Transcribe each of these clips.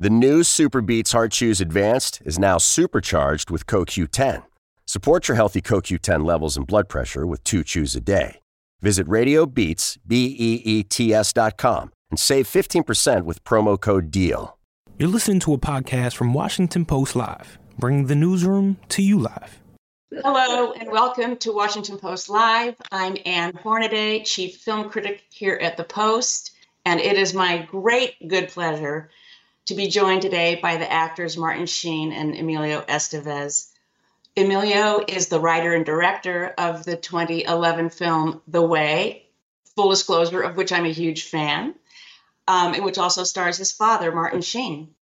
The new SuperBeets Heart Chews Advanced is now supercharged with CoQ10. Support your healthy CoQ10 levels and blood pressure with two chews a day. Visit RadioBeats, B-E-E-T-S dot com and save 15% with promo code DEAL. You're listening to a podcast from Washington Post Live, bringing the newsroom to you live. Hello and welcome to Washington Post Live. I'm Ann Hornaday, Chief Film Critic here at the Post, and it is my great good pleasure to be joined today by the actors Martin Sheen and Emilio Estevez. Emilio is the writer and director of the 2011 film The Way, full disclosure of which I'm a huge fan, um, and which also stars his father, Martin Sheen.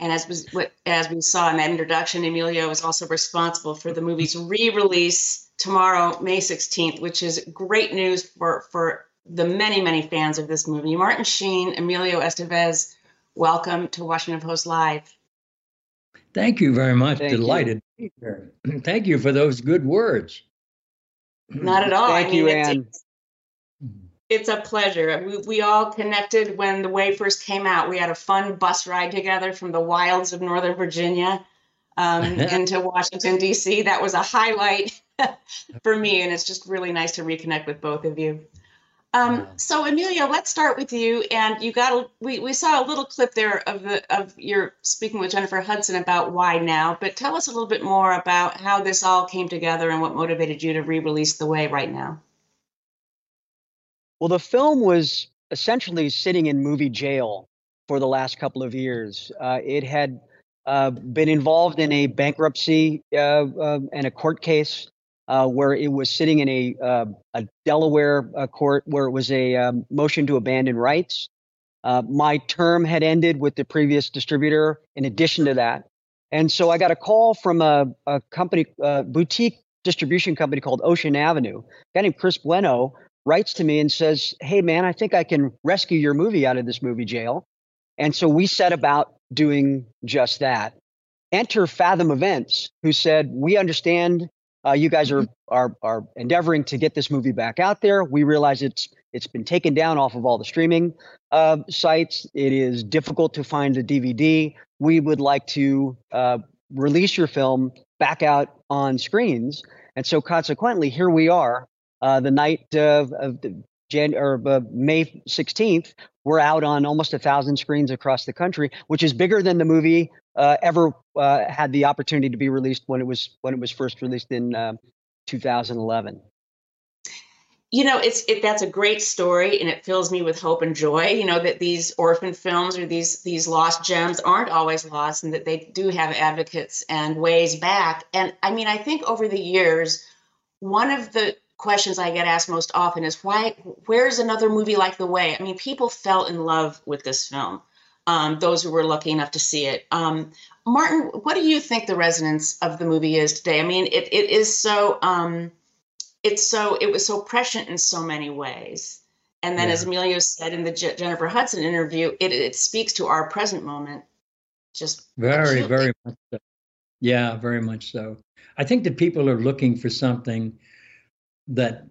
And as we, as we saw in that introduction, Emilio is also responsible for the movie's re-release tomorrow, May 16th, which is great news for, for the many, many fans of this movie. Martin Sheen, Emilio Estevez, welcome to Washington Post Live. Thank you very much. Thank Delighted to be here. Thank you for those good words. Not at all. Thank I mean, you, it's, Ann. it's a pleasure. We, we all connected when The Way first came out. We had a fun bus ride together from the wilds of Northern Virginia um, into Washington, D.C. That was a highlight for me, and it's just really nice to reconnect with both of you. Um, so Emilio, let's start with you. And you got a, we, we saw a little clip there of the of your speaking with Jennifer Hudson about why now, but tell us a little bit more about how this all came together and what motivated you to re-release The Way right now. Well, the film was essentially sitting in movie jail for the last couple of years. Uh, it had uh, been involved in a bankruptcy uh, uh and a court case uh, where it was sitting in a, uh, a Delaware court where it was a um, motion to abandon rights. my term had ended with the previous distributor in addition to that. And so I got a call from a, a company, boutique distribution company called Ocean Avenue. A guy named Chris Bueno writes to me and says, Hey, man, I think I can rescue your movie out of this movie jail. And so we set about doing just that. Enter Fathom Events, who said, We understand uh, you guys are, are, are endeavoring to get this movie back out there. We realize it's, it's been taken down off of all the streaming uh, sites. It is difficult to find a DVD. We would like to uh, release your film back out on screens. And so consequently, here we are uh, the night of, of Jan- or uh, May 16th, we're out on almost a thousand screens across the country, which is bigger than the movie uh, ever uh, had the opportunity to be released when it was when it was first released in uh, 2011 you know it's it, that's a great story and it fills me with hope and joy you know that these orphan films or these these lost gems aren't always lost and that they do have advocates and ways back and i mean i think over the years one of the questions I get asked most often is why where's another movie like The Way? I mean, people fell in love with this film. Um, those who were lucky enough to see it. Um, Martin, what do you think the resonance of the movie is today? I mean, it, it is so um, it's so it was so prescient in so many ways. And then, yeah. as Emilio said in the J- Jennifer Hudson interview, it, it speaks to our present moment. Just very, very much so. Yeah, very much so. I think that people are looking for something that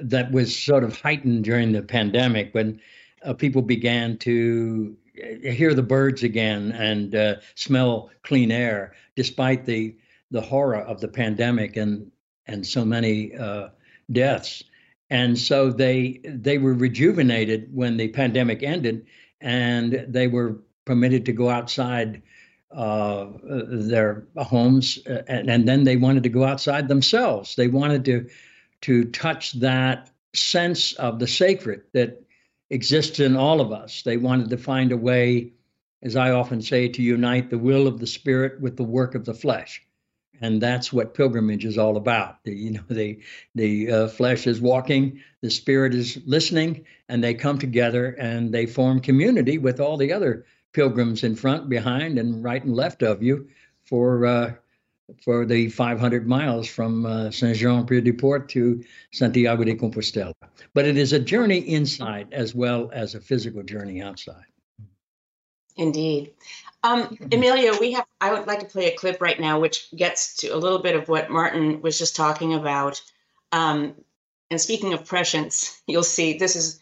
that was sort of heightened during the pandemic when uh, people began to hear the birds again and uh, smell clean air, despite the the horror of the pandemic and and so many uh, deaths. And so they they were rejuvenated when the pandemic ended, and they were permitted to go outside uh, their homes, uh, and, and then they wanted to go outside themselves. They wanted to to touch that sense of the sacred that exists in all of us. They wanted to find a way, as I often say, to unite the will of the spirit with the work of the flesh. And that's what pilgrimage is all about. The, you know, the the uh, flesh is walking, the spirit is listening, and they come together and they form community with all the other pilgrims in front, behind, and right and left of you for uh, for the 500 miles from uh, Saint Jean Pied de Port to Santiago de Compostela. But it is a journey inside as well as a physical journey outside. Indeed. Um, Emilio, we have. I would like to play a clip right now, which gets to a little bit of what Martin was just talking about. Um, and speaking of prescience, you'll see this is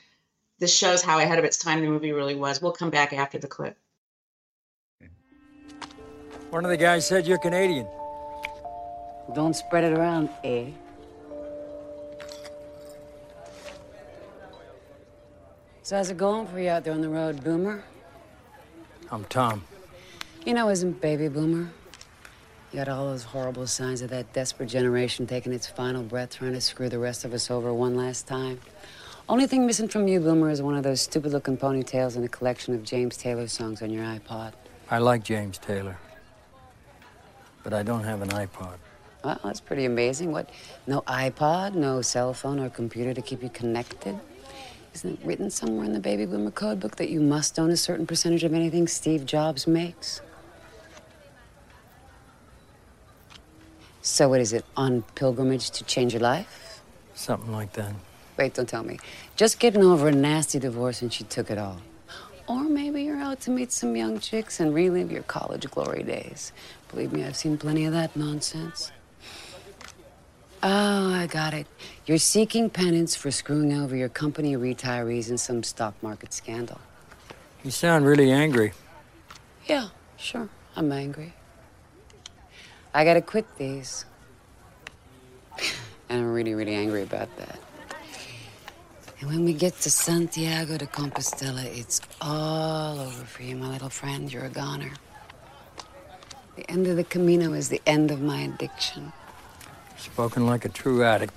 this shows how ahead of its time the movie really was. We'll come back after the clip. One of the guys said you're Canadian. Don't spread it around, eh? So how's it going for you out there on the road, Boomer? I'm Tom. You know, isn't baby Boomer? You got all those horrible signs of that desperate generation taking its final breath, trying to screw the rest of us over one last time. Only thing missing from you, Boomer, is one of those stupid-looking ponytails and a collection of James Taylor songs on your iPod. I like James Taylor, but I don't have an iPod. Well, that's pretty amazing. What? No iPod, no cell phone or computer to keep you connected? Isn't it written somewhere in the baby boomer code book that you must own a certain percentage of anything Steve Jobs makes? So, what is it? On pilgrimage to change your life? Something like that. Wait, don't tell me. Just getting over a nasty divorce and she took it all. Or maybe you're out to meet some young chicks and relive your college glory days. Believe me, I've seen plenty of that nonsense. Oh, I got it. You're seeking penance for screwing over your company retirees in some stock market scandal. You sound really angry. Yeah, sure. I'm angry. I gotta quit these. and I'm really, really angry about that. And when we get to Santiago de Compostela, it's all over for you, my little friend. You're a goner. The end of the Camino is the end of my addiction. Spoken like a true addict.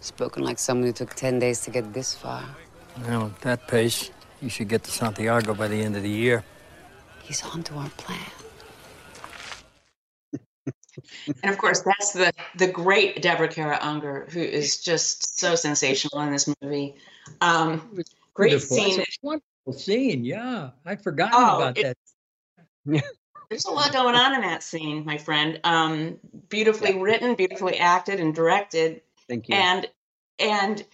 Spoken like someone who took 10 days to get this far. Well, at that pace, you should get to Santiago by the end of the year. He's on to our plan. and of course, that's the the great Deborah Kara Unger, who is just so sensational in this movie. Um, great Beautiful. scene. A wonderful scene. Yeah, I'd forgotten Oh, about it- that. There's a lot going on in that scene, my friend. Um, beautifully written, beautifully acted, and directed. Thank you. and and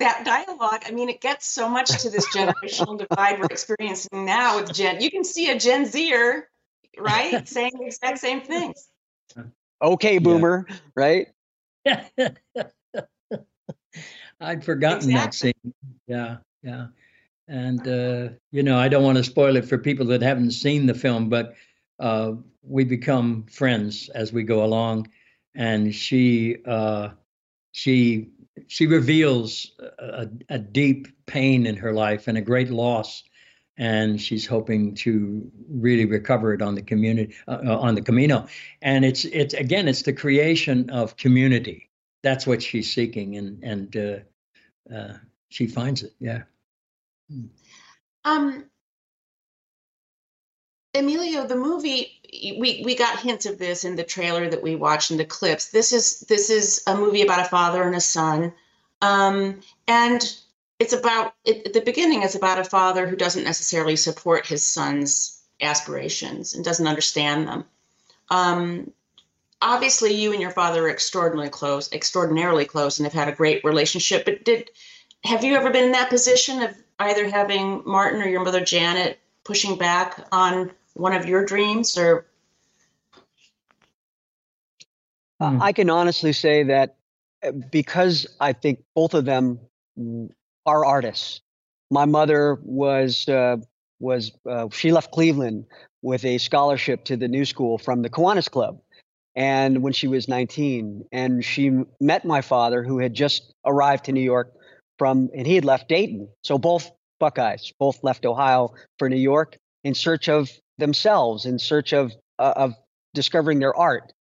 that dialogue i mean it gets so much to this generational divide we're experiencing now with gen you can see a gen zer right saying the exact same things okay, boomer, right? I'd forgotten that scene. Yeah, yeah. And uh, you know, I don't want to spoil it for people that haven't seen the film, but uh, we become friends as we go along, and she uh, she she reveals a, a deep pain in her life and a great loss, and she's hoping to really recover it on the community uh, uh, on the Camino, and it's it's again it's the creation of community. That's what she's seeking, and and uh, uh, she finds it. Yeah. um emilio the movie we we got hints of this in the trailer that we watched in the clips. This is this is a movie about a father and a son. Um and it's about it, at the beginning it's about a father who doesn't necessarily support his son's aspirations and doesn't understand them. Um obviously you and your father are extraordinarily close extraordinarily close and have had a great relationship but did have you ever been in that position of either having martin or your mother janet pushing back on one of your dreams or Hmm. I can honestly say that uh, because I think both of them are artists. My mother was uh, was uh, she left Cleveland with a scholarship to the New School from the Kiwanis Club, and when she was 19, and she met my father who had just arrived to New York from, and he had left Dayton. So both Buckeyes, both left Ohio for New York in search of themselves, in search of uh, of discovering their art.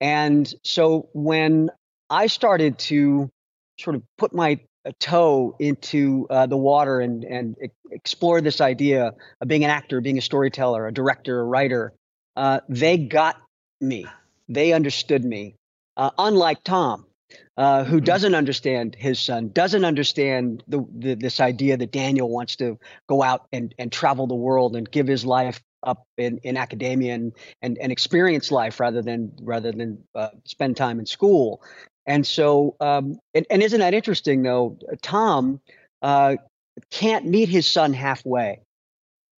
And so when I started to sort of put my uh, toe into uh, the water and, and explore this idea of being an actor, being a storyteller, a director, a writer, uh, they got me. They understood me. Uh, unlike Tom, uh, who doesn't understand his son, doesn't understand the, the, this idea that Daniel wants to go out and, and travel the world and give his life up in, in academia and, and, and experience life rather than rather than uh, spend time in school. And so, um, and, and isn't that interesting though? Tom uh, can't meet his son halfway,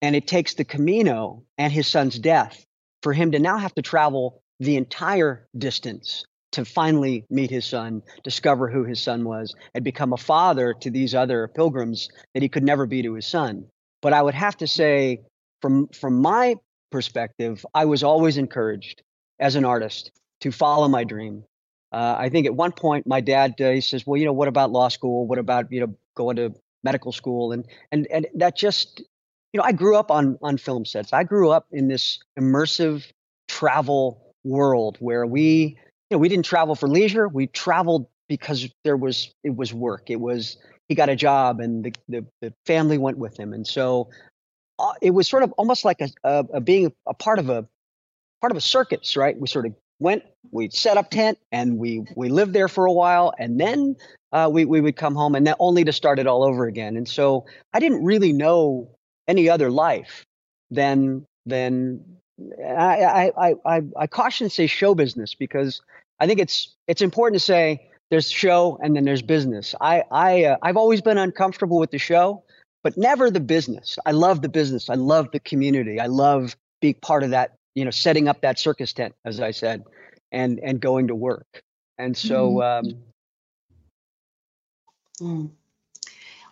and it takes the Camino and his son's death for him to now have to travel the entire distance to finally meet his son, discover who his son was, and become a father to these other pilgrims that he could never be to his son. But I would have to say, from from my perspective, I was always encouraged as an artist to follow my dream. Uh, I think at one point my dad uh, he says, "Well, you know, what about law school? What about you know going to medical school?" And and and that just you know, I grew up on on film sets. I grew up in this immersive travel world where we you know we didn't travel for leisure. We traveled because there was it was work. It was he got a job and the the, the family went with him, and so uh, it was sort of almost like a, a, a being a part of a part of a circus, right? We sort of went, we set up tent, and we we lived there for a while, and then uh, we we would come home, and then only to start it all over again. And so I didn't really know any other life than than I I I, I caution to say show business because I think it's it's important to say there's show and then there's business. I I uh, I've always been uncomfortable with the show, but never the business. I love the business. I love the community. I love being part of that you know, setting up that circus tent, as I said, and and going to work. And so, mm-hmm. um, mm.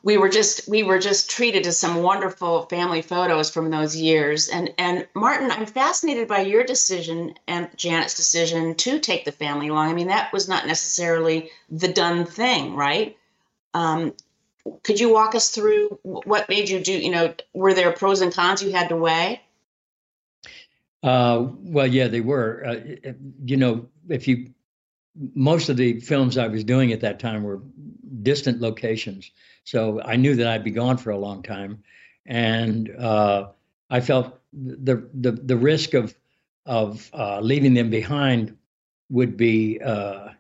we were just we were just treated to some wonderful family photos from those years. And and Martin, I'm fascinated by your decision and Janet's decision to take the family along. I mean, that was not necessarily the done thing, right? Um, could you walk us through what made you do? You know, were there pros and cons you had to weigh? Uh, well, yeah, they were. Uh, you know, if you most of the films I was doing at that time were distant locations, so I knew that I'd be gone for a long time, and uh, I felt the the the risk of of uh, leaving them behind would be uh,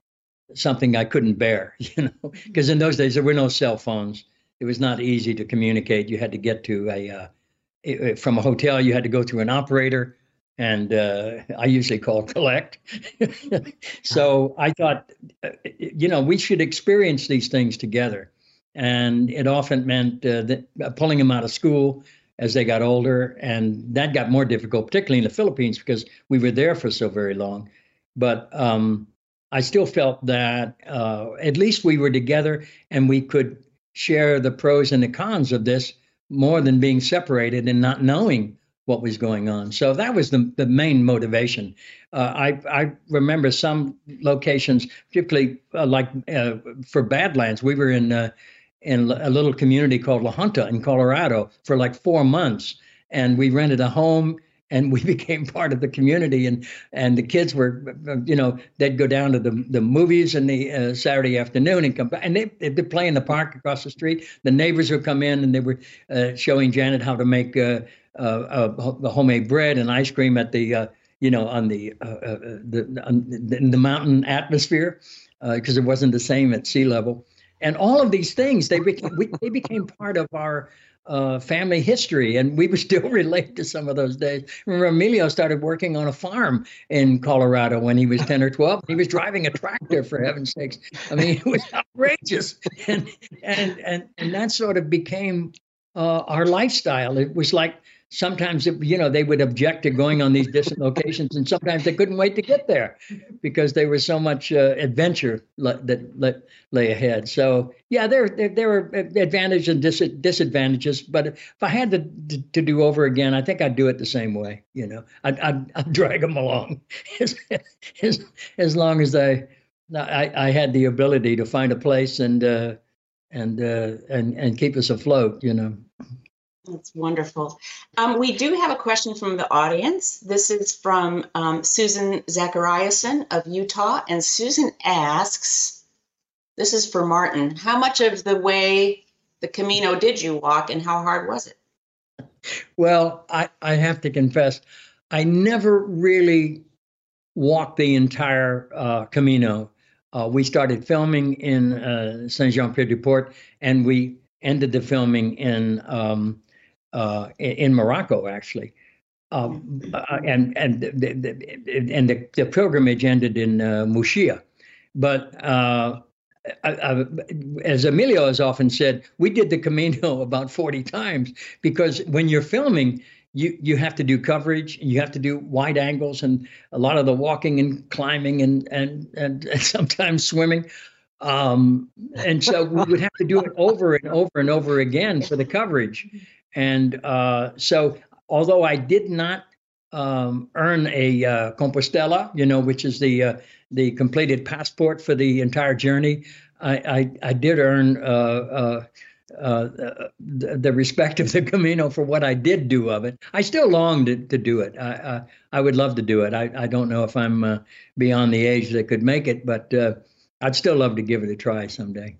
something I couldn't bear. You know, because in those days there were no cell phones. It was not easy to communicate. You had to get to a uh, from a hotel. You had to go through an operator and uh, I usually call collect. so I thought, uh, you know, we should experience these things together, and it often meant uh, that, uh, pulling them out of school as they got older, and that got more difficult, particularly in the Philippines because we were there for so very long. But um, I still felt that uh, at least we were together and we could share the pros and the cons of this more than being separated and not knowing what was going on. So that was the, the main motivation. Uh, I, I remember some locations, particularly uh, like uh, for Badlands, we were in uh, in a little community called La Junta in Colorado for like four months, and we rented a home and we became part of the community and and the kids were you know they'd go down to the the movies in the uh, Saturday afternoon and come back and they they'd play in the park across the street. The neighbors would come in and they were uh, showing Janet how to make uh, uh, uh, the homemade bread and ice cream at the uh, you know on the the, on the, the mountain atmosphere because it wasn't the same at sea level. And all of these things they became we, they became part of our uh, family history, and we would still relate to some of those days. Remember, Emilio started working on a farm in Colorado when he was 10 or 12. He was driving a tractor, for heaven's sakes. I mean, it was outrageous. And, and, and, and that sort of became uh, our lifestyle. It was like sometimes it, you know they would object to going on these distant locations and sometimes they couldn't wait to get there because there was so much uh, adventure le- that le- lay ahead. So yeah there, there, were advantages and dis- disadvantages but if i had to, to, to, do over again i think i'd do it the same way you know. I'd, I'd, I'd drag them along as, as, as long as I, I, I had the ability to find a place and uh, and uh, and and keep us afloat you know that's wonderful. Um, we do have a question from the audience. This is from um, Susan Zachariason of Utah. And Susan asks this is for Martin how much of the way the Camino did you walk and how hard was it? Well, I, I have to confess, I never really walked the entire uh, Camino. Uh, we started filming in uh, Saint Jean Pied de Port and we ended the filming in um, uh, in Morocco, actually. Um, uh, and and the, the, and the, the pilgrimage ended in uh, Muxía. But uh, I, I, as Emilio has often said, we did the Camino about 40 times because when you're filming, you you have to do coverage, you have to do wide angles, and a lot of the walking and climbing and and and, and sometimes swimming. Um, and so we would have to do it over and over and over again for the coverage. And uh, so, although I did not um, earn a uh, Compostela, you know, which is the uh, the completed passport for the entire journey. I I, I did earn uh, uh, uh the, the, respect of the Camino for what I did do of it. I still long to, to do it. I, I, I would love to do it. I, I don't know if I'm beyond the age that could make it, but I'd still love to give it a try someday.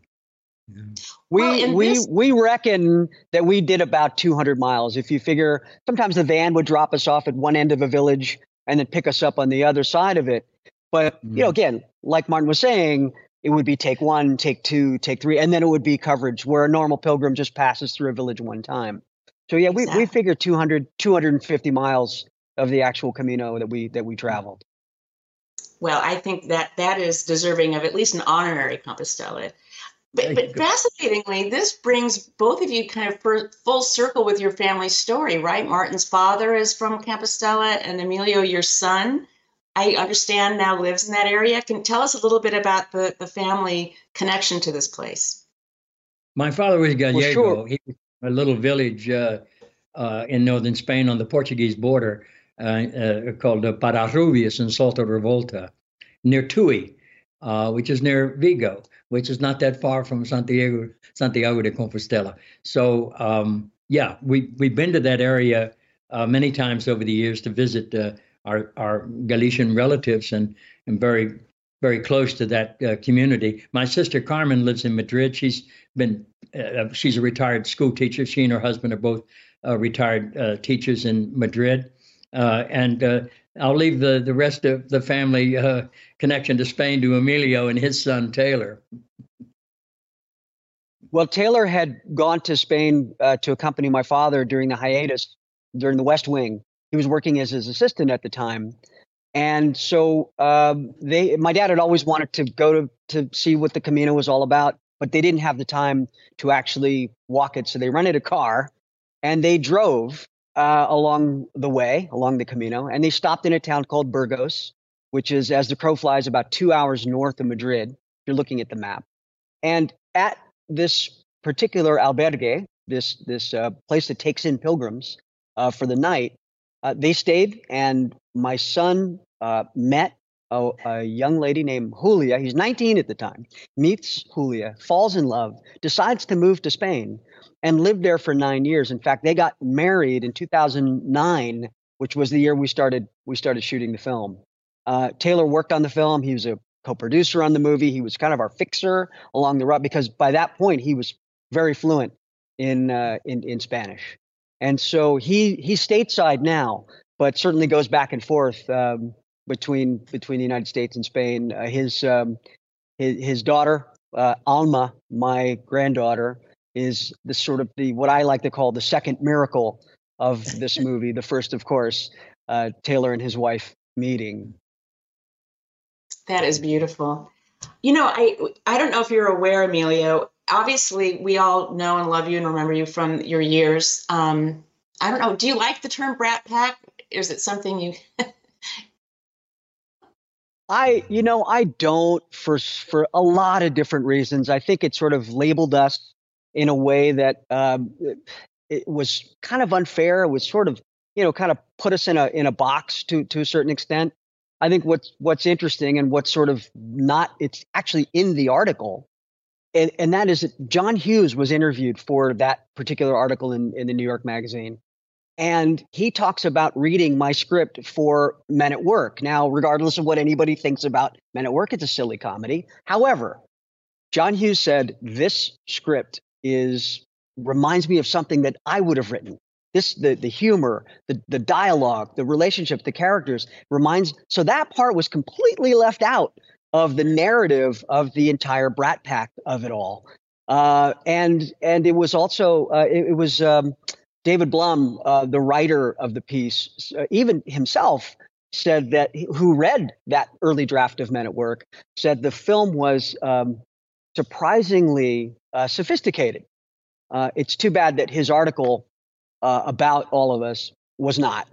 We well, we this- we reckon that we did about 200 miles. If you figure, sometimes the van would drop us off at one end of a village and then pick us up on the other side of it. But mm. you know, mm. again, like Martin was saying, it would be take one, take two, take three, and then it would be coverage where a normal pilgrim just passes through a village one time. So yeah, exactly. we we figure 200 250 miles of the actual Camino that we that we traveled. Well, I think that that is deserving of at least an honorary Compostela. But, but fascinatingly, this brings both of you kind of full circle with your family story, right? Martin's father is from Compostela, and Emilio, your son, I understand now lives in that area. Can tell us a little bit about the, the family connection to this place? My father was Gallego. Well, sure. He was a little village uh, uh, in northern Spain on the Portuguese border uh, uh called uh, Parderrubias in Salto Revolta, near Tui, uh, which is near Vigo which is not that far from Santiago Santiago de Compostela. So um, yeah, we we've been to that area uh, many times over the years to visit uh, our our Galician relatives and and very very close to that uh, community. My sister Carmen lives in Madrid. She's been uh, she's a retired school teacher. She and her husband are both uh, retired uh, teachers in Madrid. and I'll leave the, the rest of the family uh, connection to Spain to Emilio and his son Taylor. Well, Taylor had gone to Spain uh, to accompany my father during the hiatus during the West Wing. He was working as his assistant at the time, and so um, they. My dad had always wanted to go to to see what the Camino was all about, but they didn't have the time to actually walk it. So they rented a car, and they drove uh, along the way, along the Camino, and they stopped in a town called Burgos, which is, as the crow flies, about two hours north of Madrid. If you're looking at the map, and at this particular albergue, this this uh, place that takes in pilgrims uh, for the night, uh, they stayed, and my son uh, met a, a, young lady named Julia. He's 19 at the time. Meets Julia, falls in love, decides to move to Spain, and lived there for nine years. In fact, they got married in 2009, which was the year we started we started shooting the film. Uh, Taylor worked on the film. He was a co-producer on the movie. He was kind of our fixer along the route because by that point he was very fluent in uh, in in Spanish, and so he he's stateside now, but certainly goes back and forth um, between between the United States and Spain. Uh, his, um, his his daughter uh, Alma, my granddaughter, is the sort of the what I like to call the second miracle of this movie. the first, of course, uh, Taylor and his wife meeting. That is beautiful. You know, I I don't know if you're aware, Emilio. Obviously, we all know and love you and remember you from your years. Um, I don't know. Do you like the term Brat Pack? Is it something you? I, you know, I don't for for a lot of different reasons. I think it sort of labeled us in a way that um, it was kind of unfair. It was sort of, you know, kind of put us in a in a box to to a certain extent. I think what's what's interesting and what's sort of not it's actually in the article, and and that is that John Hughes was interviewed for that particular article in in the New York Magazine, and he talks about reading my script for Men at Work. Now, regardless of what anybody thinks about Men at Work, it's a silly comedy. However, John Hughes said this script is reminds me of something that I would have written. This the the humor, the the dialogue, the relationship, the characters reminds. So that part was completely left out of the narrative of the entire Brat Pack of it all. Uh, and and it was also uh, it, it, was um, David Blum, uh, the writer of the piece, uh, even himself said that who read that early draft of Men at Work said the film was um, surprisingly uh, sophisticated. Uh, it's too bad that his article uh, about all of us was not.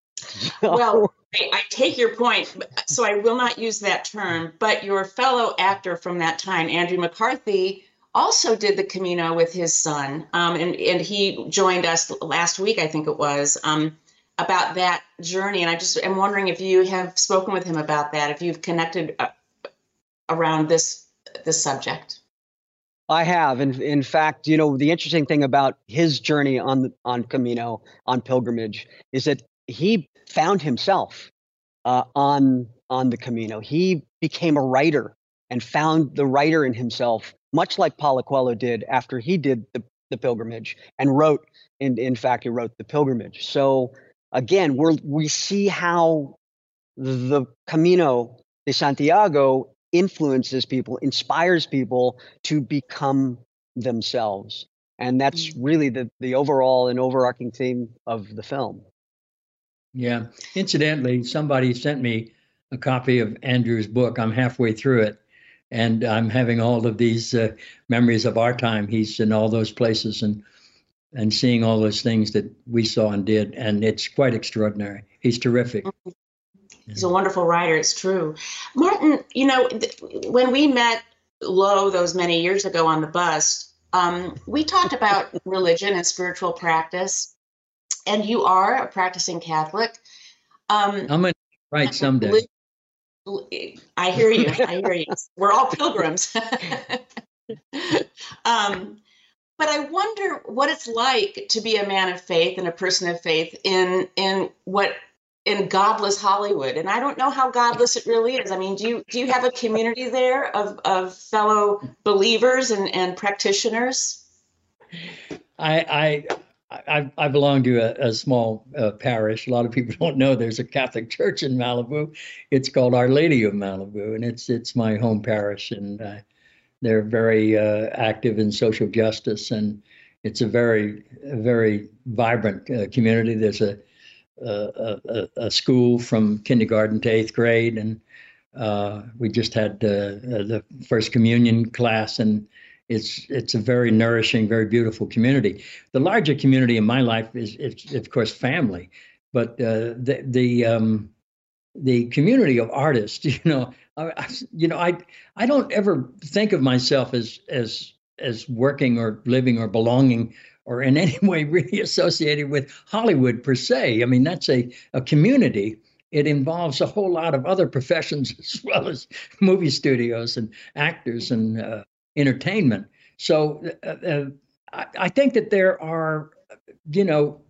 well, I take your point, so I will not use that term. But your fellow actor from that time, Andrew McCarthy, also did the Camino with his son, um, and and he joined us last week, I think it was. Um, about that journey, and I just am wondering if you have spoken with him about that, if you've connected uh, around this this subject. I have, and in, in fact, you know, the interesting thing about his journey on on Camino on pilgrimage is that he found himself uh, on on the Camino. He became a writer and found the writer in himself, much like Paulo Coelho did after he did the, the pilgrimage and wrote. In in fact, he wrote the pilgrimage. So again, we we see how the Camino de Santiago influences people, inspires people to become themselves. And that's mm. really the, the overall and overarching theme of the film. Yeah. Incidentally, somebody sent me a copy of Andrew's book. I'm halfway through it. And I'm having all of these uh, memories of our time. He's in all those places and and seeing all those things that we saw and did. And it's quite extraordinary. He's terrific. Mm-hmm. He's a wonderful writer. It's true. Martin, you know, th- when we met Lowe those many years ago on the bus, um, we talked about religion and spiritual practice. And you are a practicing Catholic. Um, I'm going to write someday. I hear you. I hear you. We're all pilgrims. um, but I wonder what it's like to be a man of faith and a person of faith in in what in godless Hollywood. And I don't know how godless it really is. I mean, do you do you have a community there of, of fellow believers and, and practitioners? I I I, I belong to a, a small uh, parish. A lot of people don't know there's a Catholic church in Malibu. It's called Our Lady of Malibu, and it's it's my home parish, and uh, they're very uh, active in social justice, and it's a very very vibrant uh, community. There's a a, a, school from kindergarten to eighth grade, and uh, we just had uh, the first communion class, and it's it's a very nourishing, very beautiful community. The larger community in my life is, of course, family, but uh, the the um, the community of artists, you know, I, you know, I I don't ever think of myself as as as working or living or belonging or in any way really associated with Hollywood per se. I mean, that's a, a community. It involves a whole lot of other professions as well as movie studios and actors and uh, entertainment. So uh, uh, I, I, think that there are, you know,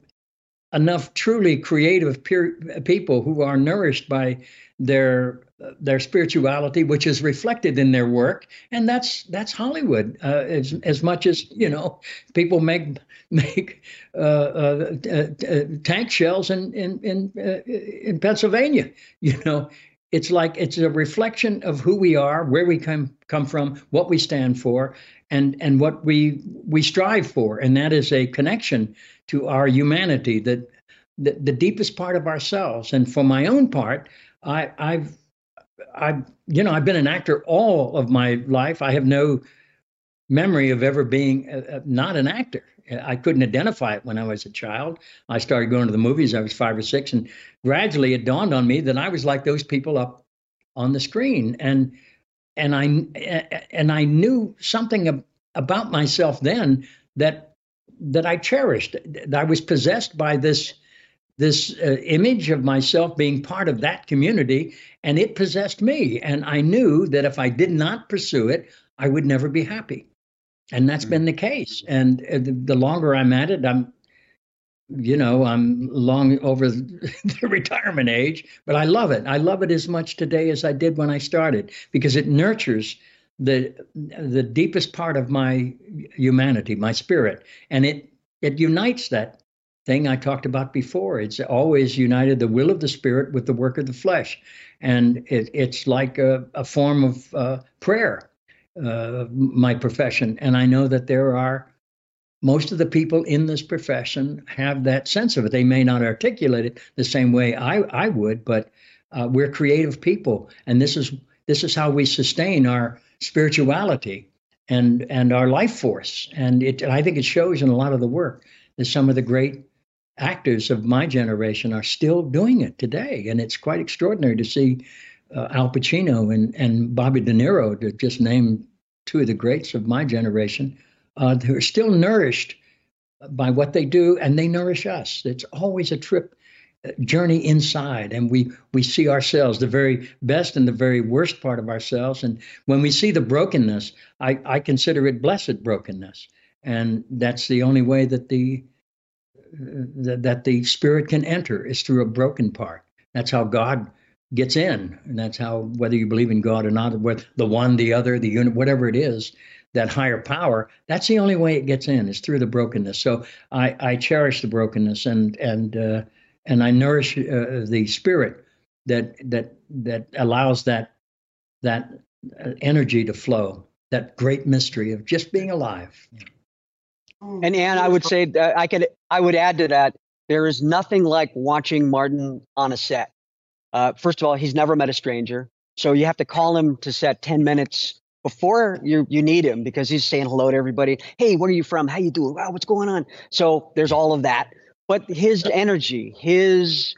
enough truly creative peer, people who are nourished by their their spirituality, which is reflected in their work, and that's that's Hollywood. Uh, as as much as you know, people make make uh, uh, uh, uh tank shells in in in in Pennsylvania. You know, it's like it's a reflection of who we are, where we come come from, what we stand for, and and what we we strive for, and that is a connection to our humanity, that the, the deepest part of ourselves. And for my own part, I, I've I, you know, I've been an actor all of my life. I have no memory of ever being uh, uh, not an actor. I couldn't identify it when I was a child. I started going to the movies. I was five or six, and gradually it dawned on me that I was like those people up on the screen, and and I and I knew something about myself then that that I cherished. I was possessed by this this uh, image of myself being part of that community, and it possessed me. And I knew that if I did not pursue it, I would never be happy. And that's mm-hmm. been the case. And uh, the, the longer I'm at it, I'm, you know, I'm long over the retirement age, but I love it. I love it as much today as I did when I started because it nurtures the the deepest part of my humanity, my spirit, and it it unites that thing I talked about before. It's always united the will of the spirit with the work of the flesh. And it, it's like a, a, form of uh, prayer, uh, my profession. And I know that there are most of the people in this profession have that sense of it. They may not articulate it the same way I, I would, but uh, we're creative people. And this is this is how we sustain our spirituality and and our life force. And it I think it shows in a lot of the work that some of the great actors of my generation are still doing it today, and it's quite extraordinary to see uh, Al Pacino and and Bobby De Niro to just name two of the greats of my generation uh, who are still nourished by what they do, and they nourish us. It's always a trip journey inside and we we see ourselves the very best and the very worst part of ourselves. And when we see the brokenness i i consider it blessed brokenness. And that's the only way that the that, that the spirit can enter is through a broken part. That's how god gets in and that's how whether you believe in god or not whether the one the other the unit whatever it is that higher power that's the only way it gets in is through the brokenness so i i cherish the brokenness and and uh, and I nourish uh, the spirit that that that allows that that uh, energy to flow. That great mystery of just being alive. Mm. And Ann, I would say I could I would add to that. There is nothing like watching Martin on a set. Uh, first of all, he's never met a stranger, so you have to call him to set ten minutes before you you need him because he's saying hello to everybody. Hey, where are you from? How you doing? Wow, what's going on? So there's all of that but his energy, his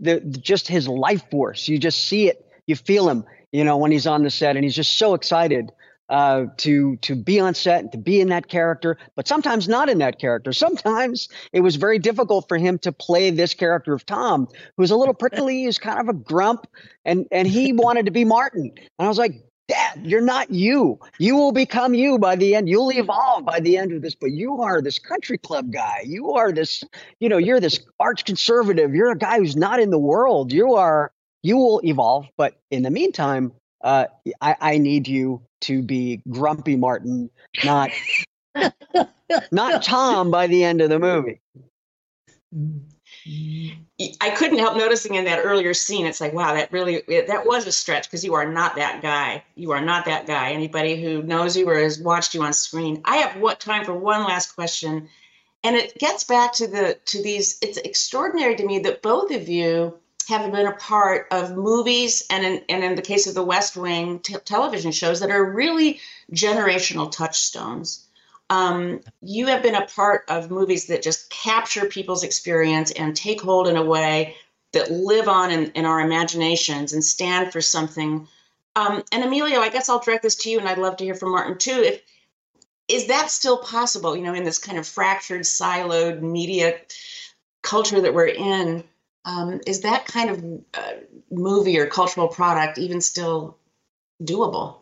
the just his life force, you just see it, you feel him, you know, when he's on the set, and he's just so excited uh, to to be on set and to be in that character, but sometimes not in that character. Sometimes it was very difficult for him to play this character of Tom, who's a little prickly, he's kind of a grump, and and he wanted to be Martin, and I was like, Dad, you're not you. You will become you by the end. You'll evolve by the end of this, but you are this country club guy. You are this, you know, you're this arch conservative. You're a guy who's not in the world. You are, you will evolve. But in the meantime, uh, I, I need you to be grumpy Martin, not, not Tom by the end of the movie. I couldn't help noticing in that earlier scene, it's like, wow, that really that was a stretch because you are not that guy. You are not that guy. Anybody who knows you or has watched you on screen. I have what time for one last question, and it gets back to the to these. It's extraordinary to me that both of you have been a part of movies and in, and in the case of the West Wing t- television shows that are really generational touchstones um, you have been a part of movies that just capture people's experience and take hold in a way that live on in, in our imaginations and stand for something. Um, and Emilio, I guess I'll direct this to you, and I'd love to hear from Martin too. If is that still possible? You know, in this kind of fractured, siloed media culture that we're in, um, is that kind of uh, movie or cultural product even still doable?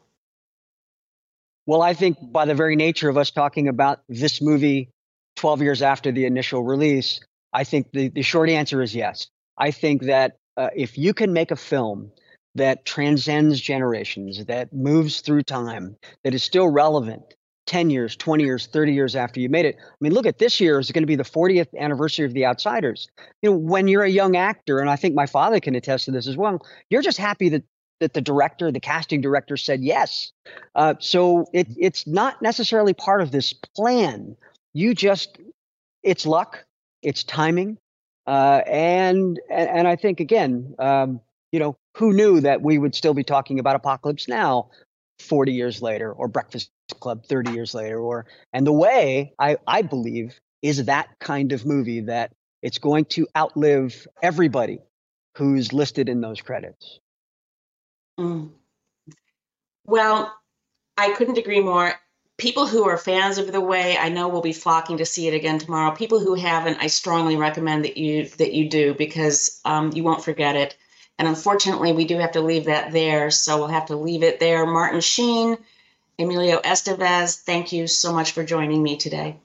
Well, I think by the very nature of us talking about this movie 12 years after the initial release, I think the, the short answer is yes. I think that uh, if you can make a film that transcends generations, that moves through time, that is still relevant 10 years, 20 years, 30 years after you made it. I mean, look at this year is going to be the 40th anniversary of The Outsiders. You know, when you're a young actor, and I think my father can attest to this as well, you're just happy that that the director, the casting director said yes. Uh, so it, it's not necessarily part of this plan. You just, it's luck, it's timing. Uh, and, and, and I think again, um, you know, who knew that we would still be talking about Apocalypse Now 40 years later or Breakfast Club 30 years later or and the way I, I believe is that kind of movie that it's going to outlive everybody who's listed in those credits. Mm. Well, I couldn't agree more. People who are fans of the way I know will be flocking to see it again tomorrow. People who haven't, I strongly recommend that you that you do because um, you won't forget it. And unfortunately, we do have to leave that there, so we'll have to leave it there. Martin Sheen, Emilio Estevez, thank you so much for joining me today.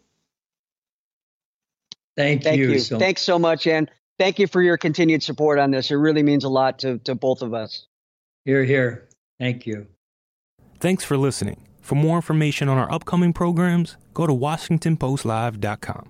Thank, thank you. you. So Thanks so much, and thank you for your continued support on this. It really means a lot to, to both of us. Here, here. Thank you. Thanks for listening. For more information on our upcoming programs, go to WashingtonPostLive.com.